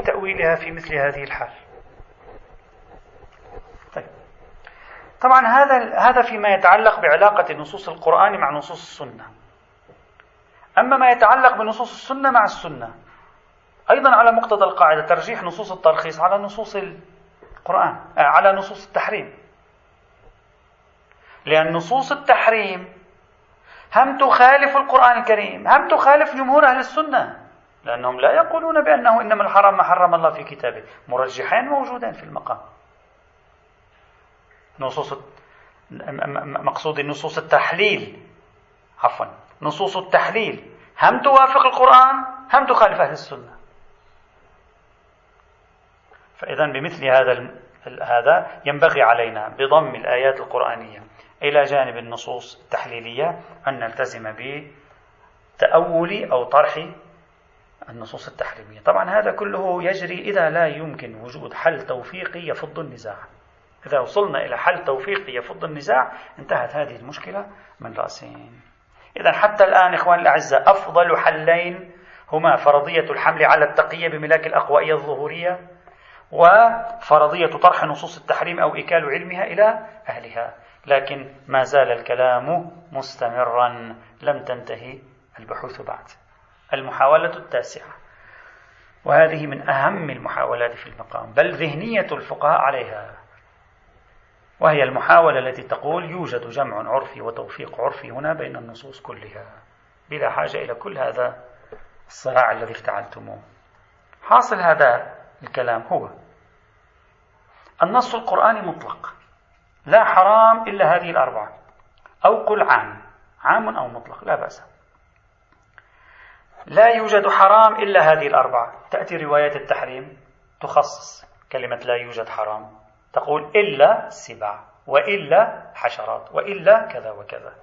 في تأويلها في مثل هذه الحال. طيب. طبعا هذا هذا فيما يتعلق بعلاقة نصوص القرآن مع نصوص السنة. أما ما يتعلق بنصوص السنة مع السنة أيضا على مقتضى القاعدة ترجيح نصوص الترخيص على نصوص القرآن آه، على نصوص التحريم. لأن نصوص التحريم هم تخالف القرآن الكريم هم تخالف جمهور أهل السنة. لأنهم لا يقولون بأنه إنما الحرام ما حرم الله في كتابه. مرجحين موجودين في المقام. نصوص مقصود نصوص التحليل. عفوا. نصوص التحليل. هم توافق القرآن؟ هم تخالف أهل السنة؟ فإذا بمثل هذا هذا ينبغي علينا بضم الآيات القرآنية إلى جانب النصوص التحليلية أن نلتزم بتأول أو طرح النصوص التحريمية. طبعا هذا كله يجري إذا لا يمكن وجود حل توفيقي يفض النزاع. إذا وصلنا إلى حل توفيقي يفض النزاع انتهت هذه المشكلة من رأسين. إذا حتى الآن إخوان الأعزاء أفضل حلين هما فرضية الحمل على التقية بملاك الأقوائية الظهورية وفرضية طرح نصوص التحريم أو إكال علمها إلى أهلها. لكن ما زال الكلام مستمرا لم تنتهي البحوث بعد. المحاولة التاسعة. وهذه من أهم المحاولات في المقام بل ذهنية الفقهاء عليها. وهي المحاولة التي تقول يوجد جمع عرفي وتوفيق عرفي هنا بين النصوص كلها. بلا حاجة إلى كل هذا الصراع الذي افتعلتموه. حاصل هذا الكلام هو النص القرآني مطلق. لا حرام إلا هذه الأربعة. أو قل عام. عام أو مطلق لا بأس. لا يوجد حرام إلا هذه الأربعة. تأتي رواية التحريم تخصص كلمة لا يوجد حرام. تقول إلا السباع وإلا حشرات وإلا كذا وكذا.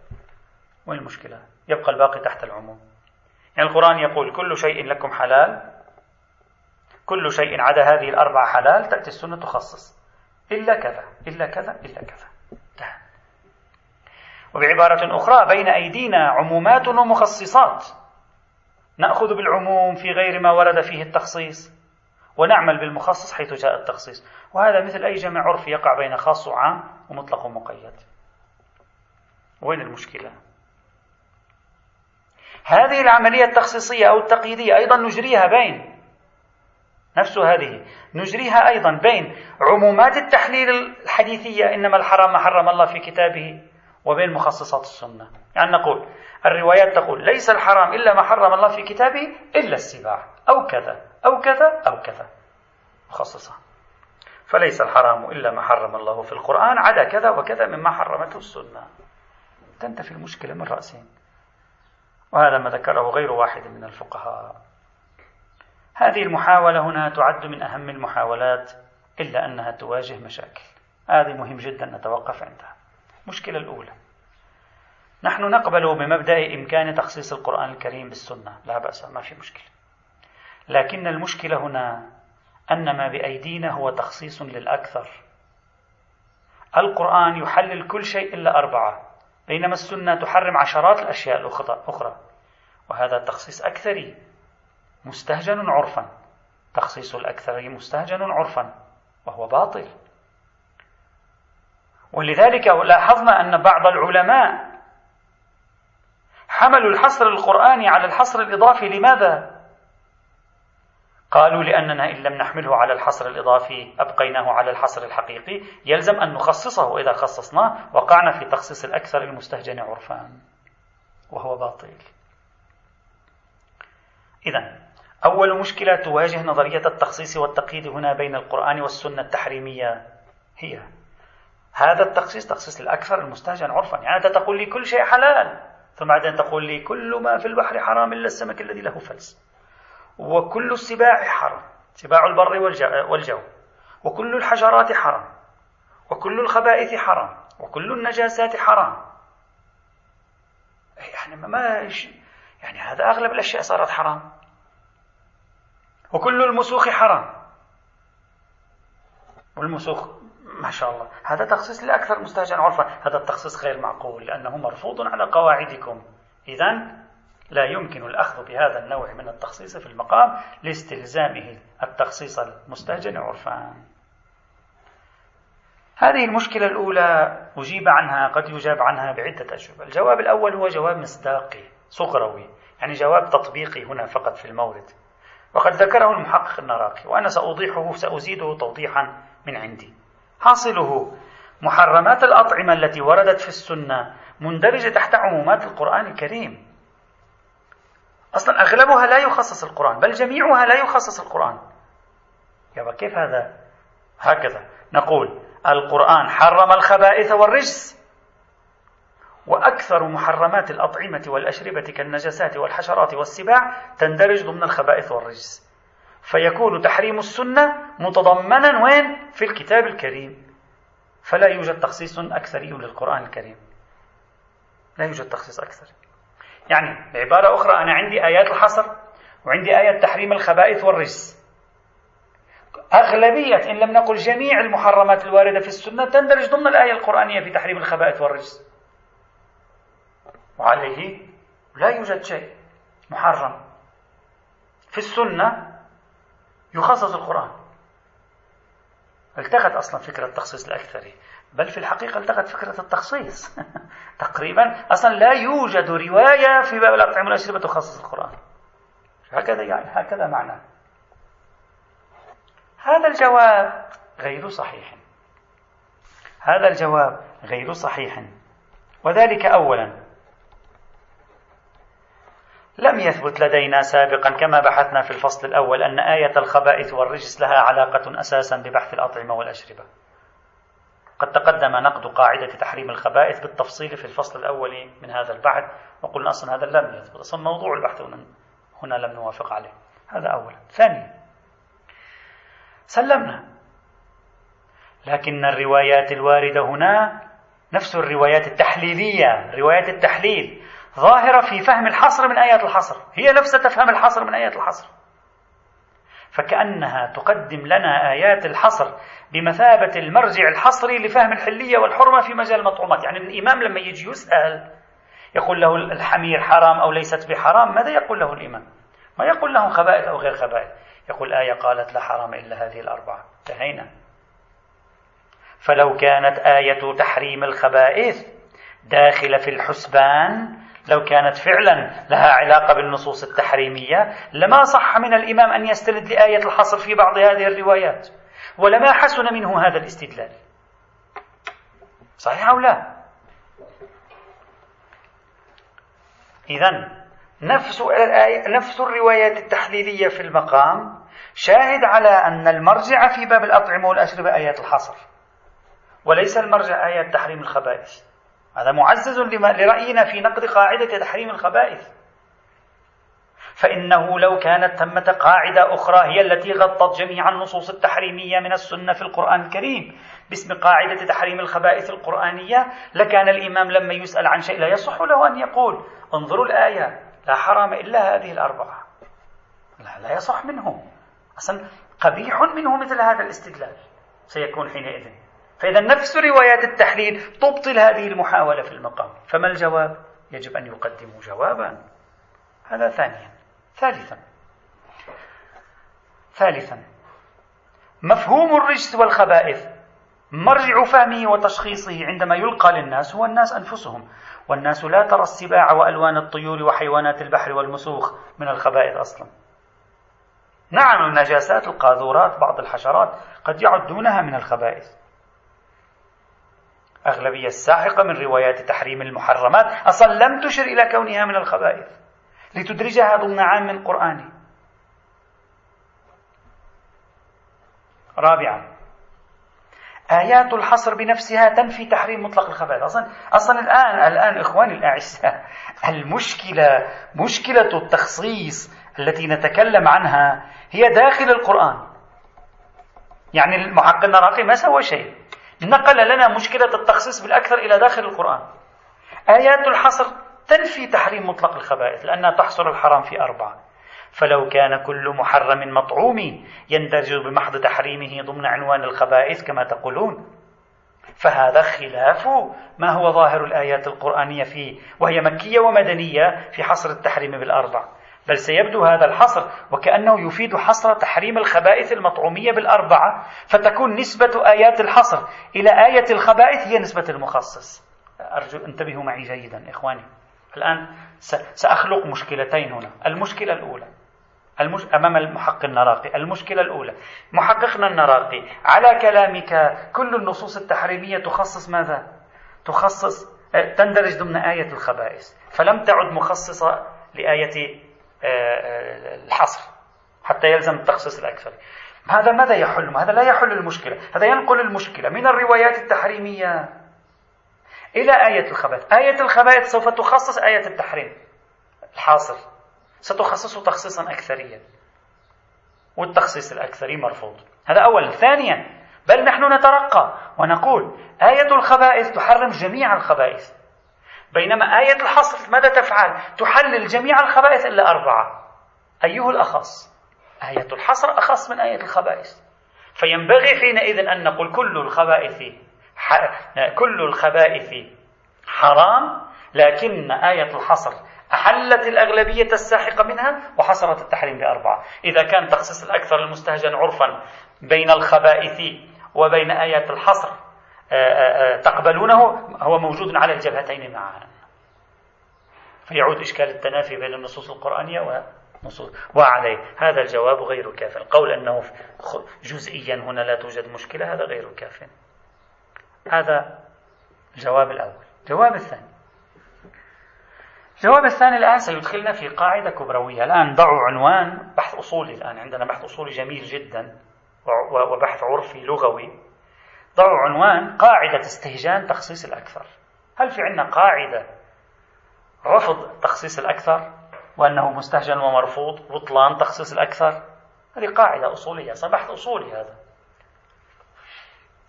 وين المشكلة؟ يبقى الباقي تحت العموم. يعني القرآن يقول كل شيء لكم حلال كل شيء عدا هذه الأربعة حلال تأتي السنة تخصص. إلا كذا إلا كذا إلا كذا. وبعبارة أخرى بين أيدينا عمومات ومخصصات. نأخذ بالعموم في غير ما ورد فيه التخصيص ونعمل بالمخصص حيث جاء التخصيص. وهذا مثل أي جمع عرفي يقع بين خاص وعام ومطلق ومقيد. وين المشكلة؟ هذه العملية التخصيصية أو التقييدية أيضا نجريها بين نفس هذه نجريها أيضا بين عمومات التحليل الحديثية إنما الحرام حرم الله في كتابه وبين مخصصات السنة. يعني نقول الروايات تقول ليس الحرام إلا ما حرم الله في كتابه إلا السباع. أو كذا أو كذا أو كذا. مخصصة. فليس الحرام إلا ما حرم الله في القرآن عدا كذا وكذا مما حرمته السنة. تنتفي المشكلة من رأسين. وهذا ما ذكره غير واحد من الفقهاء. هذه المحاولة هنا تعد من أهم المحاولات إلا أنها تواجه مشاكل. هذه مهم جدا نتوقف عندها. المشكلة الأولى. نحن نقبل بمبدأ إمكان تخصيص القرآن الكريم بالسنة. لا بأس ما في مشكلة. لكن المشكلة هنا أن ما بأيدينا هو تخصيص للأكثر. القرآن يحلل كل شيء إلا أربعة. بينما السنة تحرم عشرات الأشياء الأخرى وهذا تخصيص أكثري. مستهجن عرفا. تخصيص الأكثري مستهجن عرفا. وهو باطل. ولذلك لاحظنا أن بعض العلماء حملوا الحصر القرآني على الحصر الإضافي لماذا؟ قالوا لأننا إن لم نحمله على الحصر الإضافي أبقيناه على الحصر الحقيقي. يلزم أن نخصصه وإذا خصصناه وقعنا في تخصيص الأكثر المستهجن عرفان وهو باطل. إذا أول مشكلة تواجه نظرية التخصيص والتقييد هنا بين القرآن والسنة التحريمية هي هذا التخصيص تخصيص الأكثر المستهجن عرفا يعني أنت تقول لي كل شيء حلال. ثم بعدين تقول لي كل ما في البحر حرام إلا السمك الذي له فلس. وكل السباع حرام. سباع البر والجو وكل الحجرات حرام. وكل الخبائث حرام. وكل النجاسات حرام. يعني ما يعني هذا أغلب الأشياء صارت حرام. وكل المسوخ حرام. والمسوخ ما شاء الله. هذا تخصيص لأكثر مستهجن. عرفا هذا التخصيص غير معقول لأنه مرفوض على قواعدكم. إذا لا يمكن الأخذ بهذا النوع من التخصيص في المقام لاستلزامه التخصيص المستهجن. عرفان هذه المشكلة الأولى أجيب عنها قد يجاب عنها بعدة أجوبة الجواب الأول هو جواب مصداقي صغروي يعني جواب تطبيقي هنا فقط في المورد. وقد ذكره المحقق النراقي وأنا سأوضحه سأزيده توضيحا من عندي. حاصله محرمات الأطعمة التي وردت في السنة مندرجة تحت عمومات القرآن الكريم. أصلا أغلبها لا يخصص القرآن بل جميعها لا يخصص القرآن. يا كيف هذا؟ هكذا نقول القرآن حرم الخبائث والرجس. وأكثر محرمات الأطعمة والأشربة كالنجسات والحشرات والسباع تندرج ضمن الخبائث والرجس. فيكون تحريم السنة متضمنا وين؟ في الكتاب الكريم. فلا يوجد تخصيص أكثري للقرآن الكريم. لا يوجد تخصيص أكثر. يعني بعبارة أخرى أنا عندي آيات الحصر وعندي آيات تحريم الخبائث والرجس. أغلبية إن لم نقل جميع المحرمات الواردة في السنة تندرج ضمن الآية القرآنية في تحريم الخبائث والرجس. وعليه لا يوجد شيء محرم. في السنة يخصص القرآن. التغت أصلا فكرة التخصيص الأكثري بل في الحقيقة التغت فكرة التخصيص. تقريبا أصلا لا يوجد رواية في باب الأطعمة والأشربة تخصص القرآن. هكذا يعني هكذا معناه هذا الجواب غير صحيح. هذا الجواب غير صحيح. وذلك أولا. لم يثبت لدينا سابقا كما بحثنا في الفصل الأول أن آية الخبائث والرجس لها علاقة أساسا ببحث الأطعمة والأشربة. قد تقدم نقد قاعدة تحريم الخبائث بالتفصيل في الفصل الأول من هذا البحث وقلنا أصلا هذا لم يثبت أصلا موضوع البحث هنا لم نوافق عليه. هذا أولا ثانيا سلمنا. لكن الروايات الواردة هنا نفس الروايات التحليلية روايات التحليل. ظاهرة في فهم الحصر من آيات الحصر. هي نفسها تفهم الحصر من آيات الحصر. فكأنها تقدم لنا آيات الحصر بمثابة المرجع الحصري لفهم الحلية والحرمة في مجال المطعومات. يعني الإمام لما يجي يسأل يقول له الحمير حرام أو ليست بحرام ماذا يقول له الإمام؟ ما يقول له خبائث أو غير خبائث. يقول آية قالت لا حرام إلا هذه الأربعة. انتهينا. فلو كانت آية تحريم الخبائث داخلة في الحسبان. لو كانت فعلا لها علاقة بالنصوص التحريمية لما صح من الإمام أن يستند لآية الحصر في بعض هذه الروايات. ولما حسن منه هذا الاستدلال. صحيح أو لا؟ إذا نفس نفس الروايات التحليلية في المقام. شاهد على أن المرجع في باب الأطعمة والأشربة آيات الحصر. وليس المرجع آيات تحريم الخبائث. هذا معزز لرأينا في نقد قاعدة تحريم الخبائث. فإنه لو كانت ثمة قاعدة أخرى هي التي غطت جميع النصوص التحريمية من السنة في القرآن الكريم باسم قاعدة تحريم الخبائث القرآنية لكان الإمام لما يسأل عن شيء لا يصح له أن يقول انظروا الآية لا حرام إلا هذه الأربعة. لا لا يصح منه أصلا قبيح منه مثل هذا الاستدلال. سيكون حينئذ. فإذا نفس روايات التحليل تبطل هذه المحاولة في المقام. فما الجواب؟ يجب أن يقدموا جوابا. هذا ثانيا. ثالثا. ثالثا. مفهوم الرجس والخبائث. مرجع فهمه وتشخيصه عندما يلقى للناس هو الناس أنفسهم. والناس لا ترى السباع وألوان الطيور وحيوانات البحر والمسوخ من الخبائث أصلا. نعم النجاسات القاذورات بعض الحشرات قد يعدونها من الخبائث. أغلبية الساحقة من روايات تحريم المحرمات. أصلا لم تشر إلى كونها من الخبائث. لتدرجها ضمن عام قرآني. رابعا. آيات الحصر بنفسها تنفي تحريم مطلق الخبائث. أصلا أصلا الآن الآن إخواني الأعزاء المشكلة مشكلة التخصيص التي نتكلم عنها هي داخل القرآن. يعني المحقق النراقي ما سوى شيء. نقل لنا مشكلة التخصيص بالأكثر إلى داخل القرآن. آيات الحصر تنفي تحريم مطلق الخبائث لأنها تحصر الحرام في أربعة. فلو كان كل محرم مطعوم يندرج بمحض تحريمه ضمن عنوان الخبائث كما تقولون. فهذا خلاف ما هو ظاهر الآيات القرآنية فيه وهي مكية ومدنية في حصر التحريم بالأربع بل سيبدو هذا الحصر وكأنه يفيد حصر تحريم الخبائث المطعومية بالأربعة فتكون نسبة آيات الحصر إلى آية الخبائث هي نسبة المخصص. أرجو انتبهوا معي جيدا إخواني. الآن سأخلق مشكلتين هنا. المشكلة الأولى المش... أمام المحقق النراقي. المشكلة الأولى محققنا النراقي على كلامك كل النصوص التحريمية تخصص ماذا؟ تخصص آه، تندرج ضمن آية الخبائث. فلم تعد مخصصة لآية الحصر حتى يلزم التخصيص الأكثر. هذا ماذا يحل؟ هذا لا يحل المشكلة. هذا ينقل المشكلة من الروايات التحريمية إلى آية الخبائث. آية الخبائث سوف تخصص آية التحريم. الحاصر ستخصصه تخصيصا أكثريا. والتخصيص الأكثري مرفوض. هذا أولا ثانيا بل نحن نترقى ونقول آية الخبائث تحرم جميع الخبائث. بينما آية الحصر ماذا تفعل؟ تحلل جميع الخبائث إلا أربعة أيه الأخص؟ آية الحصر أخص من آية الخبائث فينبغي حينئذ أن نقول كل الخبائث كل الخبائث حرام لكن آية الحصر أحلت الأغلبية الساحقة منها وحصرت التحريم بأربعة إذا كان تخصيص الأكثر المستهجن عرفا بين الخبائث وبين آيات الحصر تقبلونه هو موجود على الجبهتين معا فيعود إشكال التنافي بين النصوص القرآنية ونصوص وعليه. هذا الجواب غير كاف. القول أنه جزئيا هنا لا توجد مشكلة هذا غير كاف. هذا الجواب الأول. الجواب الثاني. الجواب الثاني الآن سيدخلنا في قاعدة كبروية. الآن ضعوا عنوان بحث أصولي. الآن عندنا بحث أصولي جميل جدا وبحث عرفي لغوي. ضعوا عنوان قاعدة استهجان تخصيص الأكثر. هل في عندنا قاعدة رفض تخصيص الأكثر وأنه مستهجن ومرفوض بطلان تخصيص الأكثر؟ هذه قاعدة أصولية بحث أصولي هذا.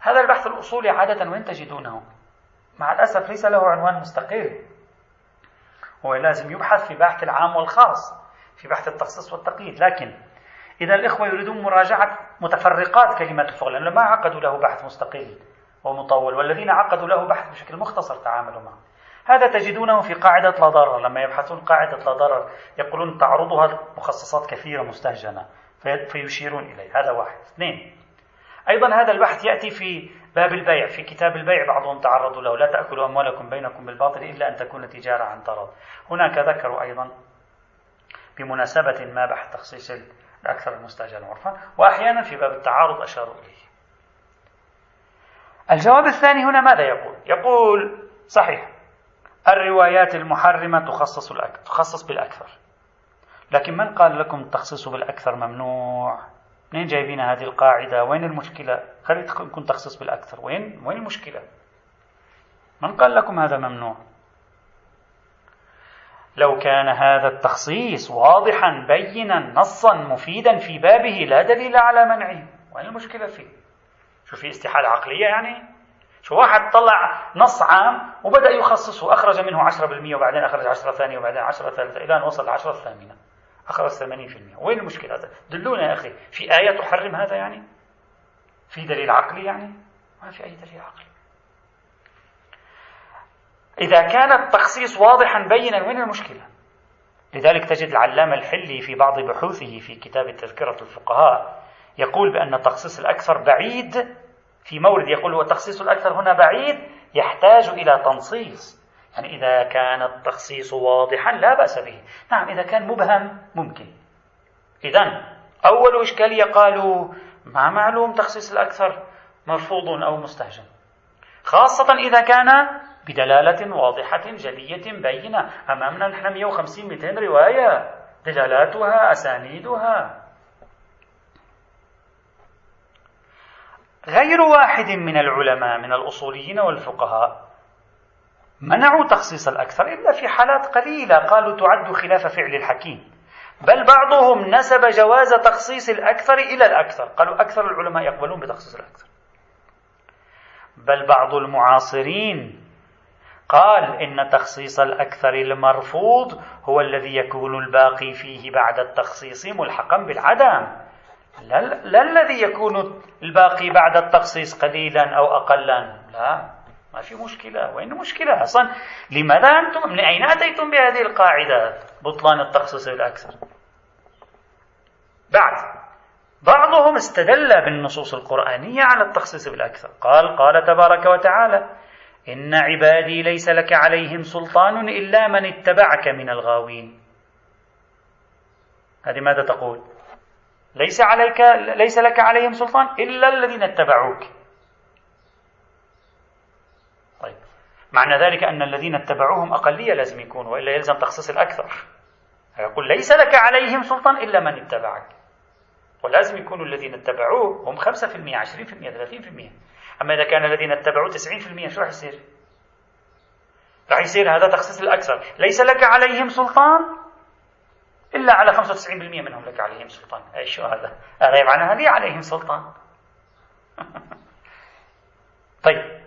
هذا البحث الأصولي عادة وين تجدونه؟ مع الأسف ليس له عنوان مستقل هو لازم يبحث في بحث العام والخاص في بحث التخصيص والتقييد لكن إذا الإخوة يريدون مراجعة متفرقات كلمات الفقه لأنه ما عقدوا له بحث مستقل ومطول والذين عقدوا له بحث بشكل مختصر تعاملوا معه. هذا تجدونه في قاعدة لا ضرر. لما يبحثون قاعدة لا ضرر يقولون تعرضها مخصصات كثيرة مستهجنة فيشيرون إليه. هذا واحد. اثنين. أيضا هذا البحث يأتي في باب البيع. في كتاب البيع بعضهم تعرضوا له. لا تأكلوا أموالكم بينكم بالباطل إلا أن تكون تجارة عن تراض هناك ذكروا أيضا بمناسبة ما بحث تخصيص الأكثر المستأجر عرفا وأحيانا في باب التعارض أشاروا إليه الجواب الثاني هنا ماذا يقول؟ يقول صحيح الروايات المحرمة تخصص تخصص بالأكثر لكن من قال لكم التخصيص بالأكثر ممنوع؟ منين جايبين هذه القاعدة؟ وين المشكلة؟ خلي يكون تخصيص بالأكثر، وين وين المشكلة؟ من قال لكم هذا ممنوع؟ لو كان هذا التخصيص واضحا بينا نصا مفيدا في بابه لا دليل على منعه، وين المشكلة فيه؟ شو في استحالة عقلية يعني؟ شو واحد طلع نص عام وبدأ يخصصه أخرج منه 10% وبعدين أخرج 10 ثانية وبعدين 10 ثالثة إلى أن وصل 10 الثامنة أخرج 80% وين المشكلة هذا؟ دلونا يا أخي في آية تحرم هذا يعني؟ في دليل عقلي يعني؟ ما في أي دليل عقلي إذا كان التخصيص واضحا بينا وين المشكلة؟ لذلك تجد العلامة الحلي في بعض بحوثه في كتاب تذكرة الفقهاء يقول بأن تخصيص الأكثر بعيد في مورد يقول هو تخصيص الأكثر هنا بعيد يحتاج إلى تنصيص. يعني إذا كان التخصيص واضحا لا بأس به. نعم إذا كان مبهم ممكن. إذا أول إشكالية قالوا ما معلوم تخصيص الأكثر مرفوض أو مستهجن. خاصة إذا كان بدلالة واضحة جلية بينة أمامنا نحن 150 200 رواية. دلالاتها أسانيدها. غير واحد من العلماء من الأصوليين والفقهاء منعوا تخصيص الأكثر إلا في حالات قليلة. قالوا تعد خلاف فعل الحكيم. بل بعضهم نسب جواز تخصيص الأكثر إلى الأكثر. قالوا أكثر العلماء يقبلون بتخصيص الأكثر. بل بعض المعاصرين قال إن تخصيص الأكثر المرفوض هو الذي يكون الباقي فيه بعد التخصيص ملحقا بالعدم. لا, لا الذي يكون الباقي بعد التخصيص قليلا أو أقلا. لا ما في مشكلة. وين مشكلة أصلا؟ لماذا أنتم من أين أتيتم بهذه القاعدة؟ بطلان التخصيص بالأكثر بعد بعضهم استدل بالنصوص القرآنية على التخصيص بالأكثر قال قال تبارك وتعالى إن عبادي ليس لك عليهم سلطان إلا من اتبعك من الغاوين. هذه ماذا تقول؟ ليس عليك ليس لك عليهم سلطان إلا الذين اتبعوك. طيب معنى ذلك أن الذين اتبعوهم أقلية لازم يكونوا وإلا يلزم تخصيص الأكثر. يقول ليس لك عليهم سلطان إلا من اتبعك. ولازم يكونوا الذين اتبعوه هم 5% 20% 30% أما إذا كان الذين اتبعوه 90% شو راح يصير؟ راح يصير هذا تخصيص الأكثر. ليس لك عليهم سلطان إلا على 95% منهم لك عليهم سلطان. أي شو هذا؟ هذا معنى هذه عليهم سلطان. طيب.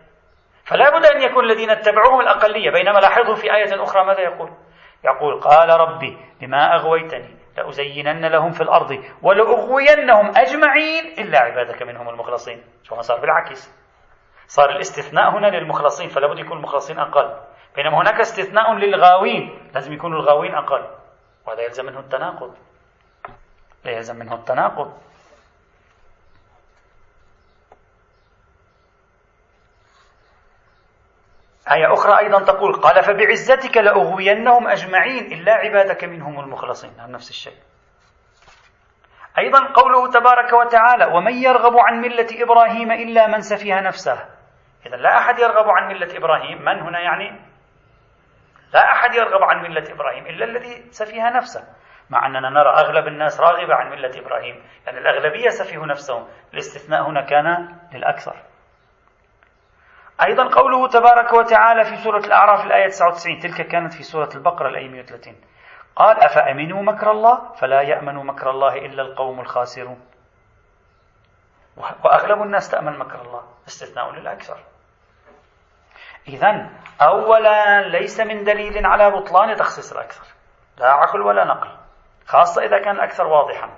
فلا بد أن يكون الذين اتبعوهم الأقلية. بينما لاحظوا في آية أخرى ماذا يقول؟ يقول قال ربي بما أغويتني لأزينن لهم في الأرض ولأغوينهم أجمعين إلا عبادك منهم المخلصين. شو صار بالعكس. صار الاستثناء هنا للمخلصين فلا بد يكون المخلصين أقل. بينما هناك استثناء للغاوين لازم يكون الغاوين أقل. وهذا يلزم منه التناقض. لا يلزم منه التناقض. آية أخرى أيضا تقول قال فبعزتك لأغوينهم أجمعين إلا عبادك منهم المخلصين. نفس الشيء. أيضا قوله تبارك وتعالى ومن يرغب عن ملة إبراهيم إلا من سفيها نفسه. إذا لا أحد يرغب عن ملة إبراهيم. من هنا يعني؟ لا أحد يرغب عن ملة إبراهيم إلا الذي سفيها نفسه. مع أننا نرى أغلب الناس راغبة عن ملة إبراهيم. يعني الأغلبية سفيه نفسهم. الاستثناء هنا كان للأكثر. أيضا قوله تبارك وتعالى في سورة الأعراف الآية 99 تلك كانت في سورة البقرة الآية 130 قال أفأمنوا مكر الله؟ فلا يأمن مكر الله إلا القوم الخاسرون. وأغلب الناس تأمن مكر الله. استثناء للأكثر. إذا أولا ليس من دليل على بطلان تخصيص الأكثر. لا عقل ولا نقل خاصة إذا كان الأكثر واضحا.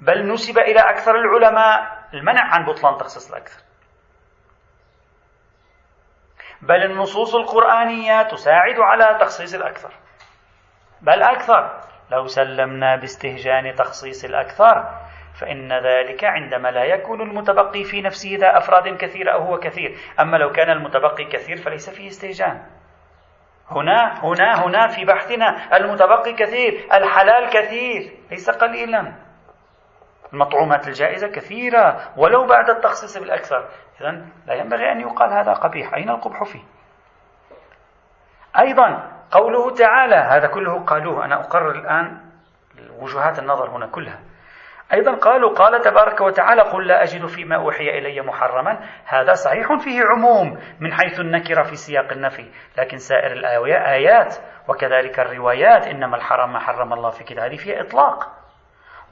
بل نسب إلى أكثر العلماء المنع عن بطلان تخصيص الأكثر. بل النصوص القرآنية تساعد على تخصيص الأكثر. بل أكثر لو سلمنا باستهجان تخصيص الأكثر فإن ذلك عندما لا يكون المتبقي في نفسه ذا أفراد كثيرة أو هو كثير. أما لو كان المتبقي كثير فليس فيه استهجان. هنا هنا هنا في بحثنا المتبقي كثير الحلال كثير ليس قليلا. المطعومات الجائزة كثيرة ولو بعد التخصيص بالأكثر. إذا لا ينبغي أن يقال هذا قبيح. أين القبح فيه؟ أيضا قوله تعالى هذا كله قالوه. أنا أقرر الآن وجهات النظر هنا كلها. أيضا قالوا قال تبارك وتعالى قل لا أجد فيما أوحي إلي محرما. هذا صحيح فيه عموم من حيث النكرة في سياق النفي. لكن سائر الآيات وكذلك الروايات إنما الحرام ما حرم الله في هذه فيها إطلاق.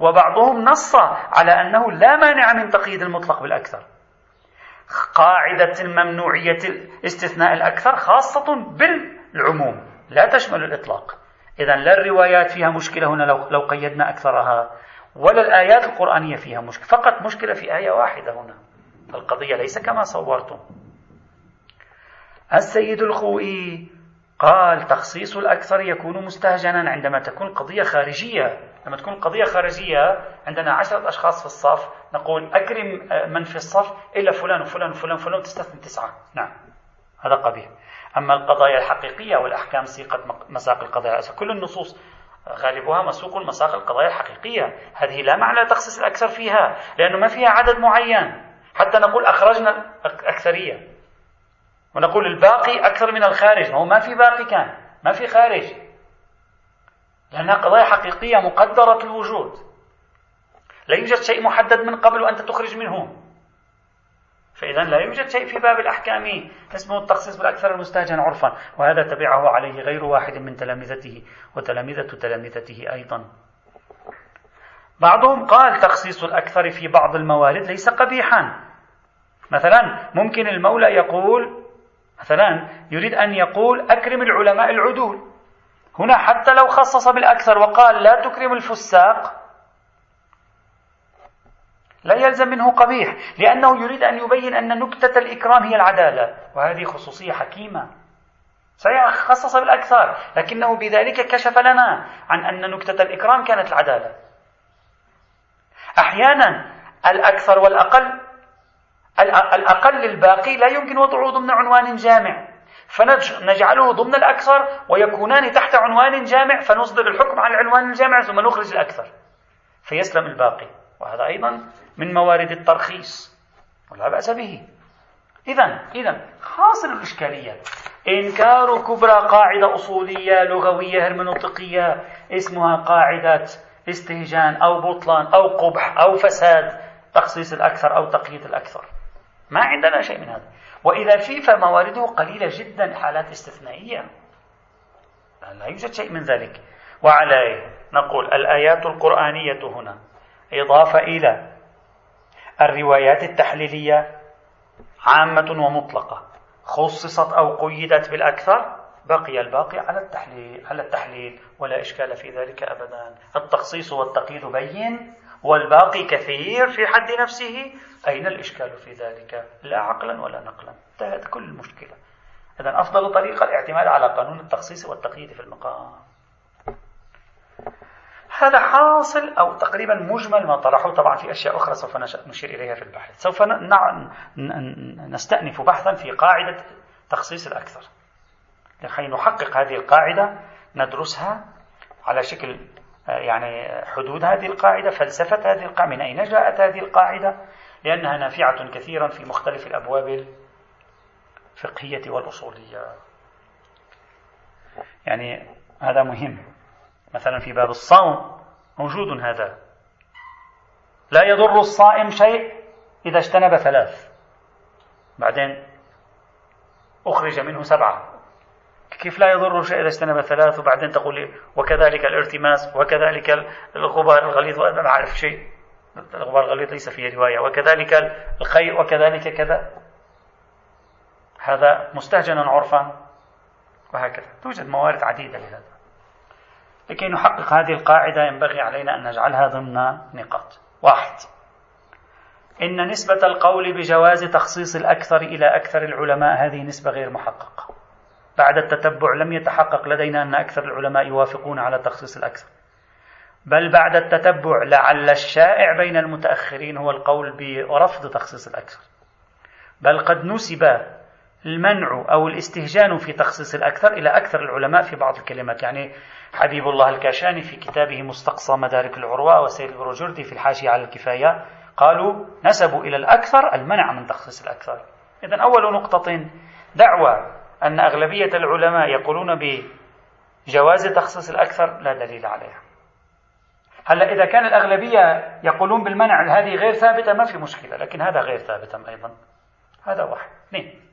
وبعضهم نص على أنه لا مانع من تقييد المطلق بالأكثر. قاعدة الممنوعية الاستثناء الأكثر خاصة بالعموم لا تشمل الإطلاق. إذا لا الروايات فيها مشكلة هنا لو, لو قيدنا أكثرها. ولا الآيات القرآنية فيها مشكلة فقط مشكلة في آية واحدة هنا. القضية ليس كما صورتم. السيد الخوئي قال تخصيص الأكثر يكون مستهجنا عندما تكون قضية خارجية. لما تكون قضية خارجية عندنا عشرة أشخاص في الصف نقول أكرم من في الصف إلا فلان وفلان وفلان وفلان تستثني تسعة. نعم هذا قبيح. أما القضايا الحقيقية والأحكام سيقت مساق القضايا كل النصوص غالبها مسوق مساق القضايا الحقيقية. هذه لا معنى لتخصيص الأكثر فيها لأنه ما فيها عدد معين. حتى نقول أخرجنا الأكثرية ونقول الباقي أكثر من الخارج. ما هو ما في باقي كان ما في خارج. لأنها قضايا حقيقية مقدرة الوجود. لا يوجد شيء محدد من قبل وأنت تخرج منه. فإذا لا يوجد شيء في باب الأحكام اسمه التخصيص بالأكثر المستهجن عرفا وهذا تبعه عليه غير واحد من تلامذته وتلامذة تلامذته أيضا. بعضهم قال تخصيص الأكثر في بعض الموارد ليس قبيحا. مثلا ممكن المولى يقول مثلا يريد أن يقول أكرم العلماء العدول. هنا حتى لو خصص بالأكثر وقال لا تكرم الفساق لا يلزم منه قبيح لأنه يريد أن يبين أن نكتة الإكرام هي العدالة وهذه خصوصية حكيمة. صحيح خصص بالأكثر لكنه بذلك كشف لنا عن أن نكتة الإكرام كانت العدالة. أحيانا الأكثر والأقل الأقل الباقي لا يمكن وضعه ضمن عنوان جامع. فنجعله ضمن الأكثر ويكونان تحت عنوان جامع فنصدر الحكم على العنوان الجامع ثم نخرج الأكثر. فيسلم الباقي وهذا أيضا من موارد الترخيص. ولا بأس به. إذا إذا حاصل الإشكالية. إنكار كبرى قاعدة أصولية لغوية هرمنوطقية اسمها قاعدة استهجان أو بطلان أو قبح أو فساد تخصيص الأكثر أو تقييد الأكثر. ما عندنا شيء من هذا. وإذا في فموارده قليلة جدا حالات استثنائية. لا يوجد شيء من ذلك. وعليه نقول الآيات القرآنية هنا إضافة إلى الروايات التحليلية عامة ومطلقة. خصصت أو قيدت بالأكثر بقي الباقي على التحليل على التحليل ولا إشكال في ذلك أبدا. التخصيص والتقييد بين والباقي كثير في حد نفسه. أين الإشكال في ذلك؟ لا عقلا ولا نقلا. انتهت كل المشكلة. إذا أفضل طريقة الاعتماد على قانون التخصيص والتقييد في المقام. هذا حاصل أو تقريبا مجمل ما طرحه طبعا في أشياء أخرى سوف نشير إليها في البحث. سوف نستأنف بحثا في قاعدة تخصيص الأكثر. لكي نحقق هذه القاعدة ندرسها على شكل يعني حدود هذه القاعدة فلسفة هذه القاعدة من أين جاءت هذه القاعدة؟ لأنها نافعة كثيرا في مختلف الأبواب الفقهية والأصولية. يعني هذا مهم. مثلا في باب الصوم موجود هذا. لا يضر الصائم شيء إذا اجتنب ثلاث. بعدين أخرج منه سبعة. كيف لا يضر شيء إذا اجتنب ثلاث وبعدين تقول لي وكذلك الارتماس وكذلك الغبار الغليظ وأنا ما أعرف شيء. الغبار الغليظ ليس فيه رواية. وكذلك الخيء وكذلك كذا. هذا مستهجن عرفا. وهكذا. توجد موارد عديدة لهذا. لكي نحقق هذه القاعدة ينبغي علينا أن نجعلها ضمن نقاط. واحد. إن نسبة القول بجواز تخصيص الأكثر إلى أكثر العلماء هذه نسبة غير محققة. بعد التتبع لم يتحقق لدينا أن أكثر العلماء يوافقون على تخصيص الأكثر. بل بعد التتبع لعل الشائع بين المتأخرين هو القول برفض تخصيص الأكثر. بل قد نسب المنع أو الاستهجان في تخصيص الأكثر إلى أكثر العلماء في بعض الكلمات. يعني حبيب الله الكاشاني في كتابه مستقصى مدارك العروة وسيد البروجردي في الحاشية على الكفاية قالوا نسبوا إلى الأكثر المنع من تخصيص الأكثر. إذا أول نقطة دعوة أن أغلبية العلماء يقولون بجواز تخصيص الأكثر لا دليل عليها. هلا إذا كان الأغلبية يقولون بالمنع هذه غير ثابتة ما في مشكلة لكن هذا غير ثابت أيضا. هذا واحد. اثنين.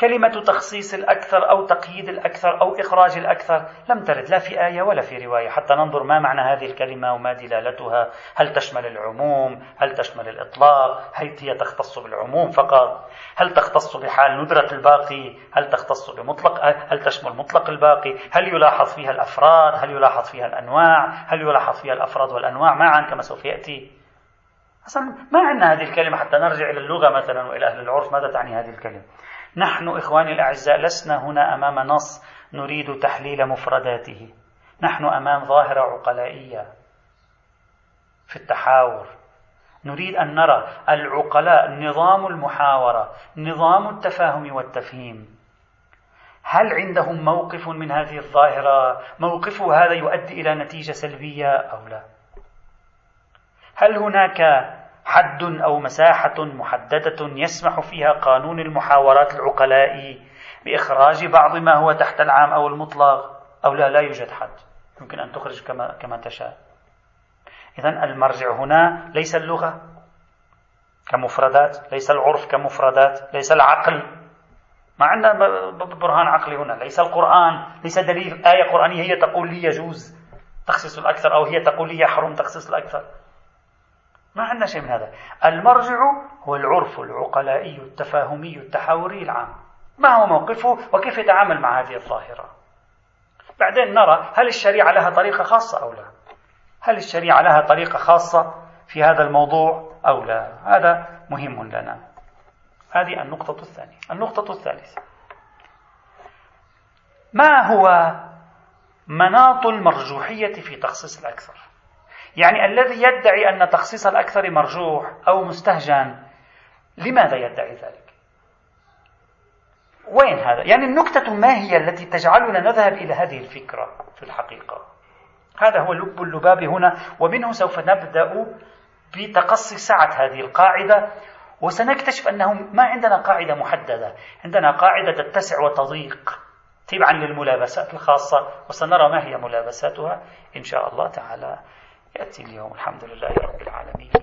كلمة تخصيص الأكثر أو تقييد الأكثر أو إخراج الأكثر لم ترد لا في آية ولا في رواية. حتى ننظر ما معنى هذه الكلمة وما دلالتها. هل تشمل العموم؟ هل تشمل الإطلاق؟ هل هي تختص بالعموم فقط؟ هل تختص بحال ندرة الباقي؟ هل تختص بمطلق؟ هل تشمل مطلق الباقي؟ هل يلاحظ فيها الأفراد؟ هل يلاحظ فيها الأنواع؟ هل يلاحظ فيها الأفراد والأنواع معا كما سوف يأتي؟ أصلا ما عندنا هذه الكلمة حتى نرجع إلى اللغة مثلا وإلى أهل العرف. ماذا تعني هذه الكلمة؟ نحن إخواني الأعزاء لسنا هنا أمام نص نريد تحليل مفرداته. نحن أمام ظاهرة عقلائية في التحاور. نريد أن نرى العقلاء نظام المحاورة نظام التفاهم والتفهيم. هل عندهم موقف من هذه الظاهرة؟ موقفه هذا يؤدي إلى نتيجة سلبية أو لا؟ هل هناك حد أو مساحة محددة يسمح فيها قانون المحاورات العقلاء بإخراج بعض ما هو تحت العام أو المطلق أو لا لا يوجد حد. يمكن أن تخرج كما, كما تشاء. إذا المرجع هنا ليس اللغة كمفردات ليس العرف كمفردات ليس العقل. ما عندنا برهان عقلي هنا ليس القرآن ليس دليل. آية قرآنية هي تقول لي يجوز تخصيص الأكثر أو هي تقول لي يحرم تخصيص الأكثر. ما عندنا شيء من هذا. المرجع هو العرف العقلائي التفاهمي التحاوري العام. ما هو موقفه وكيف يتعامل مع هذه الظاهرة؟ بعدين نرى هل الشريعة لها طريقة خاصة أو لا. هل الشريعة لها طريقة خاصة في هذا الموضوع أو لا؟ هذا مهم لنا. هذه النقطة الثانية. النقطة الثالثة. ما هو مناط المرجوحية في تخصيص الأكثر؟ يعني الذي يدعي أن تخصيص الأكثر مرجوح أو مستهجن لماذا يدعي ذلك؟ وين هذا؟ يعني النكتة ما هي التي تجعلنا نذهب إلى هذه الفكرة في الحقيقة؟ هذا هو لب اللباب هنا ومنه سوف نبدأ بتقصي سعة هذه القاعدة وسنكتشف أنه ما عندنا قاعدة محددة. عندنا قاعدة تتسع وتضيق تبعا للملابسات الخاصة وسنرى ما هي ملابساتها إن شاء الله تعالى. يأتي اليوم. الحمد لله رب العالمين.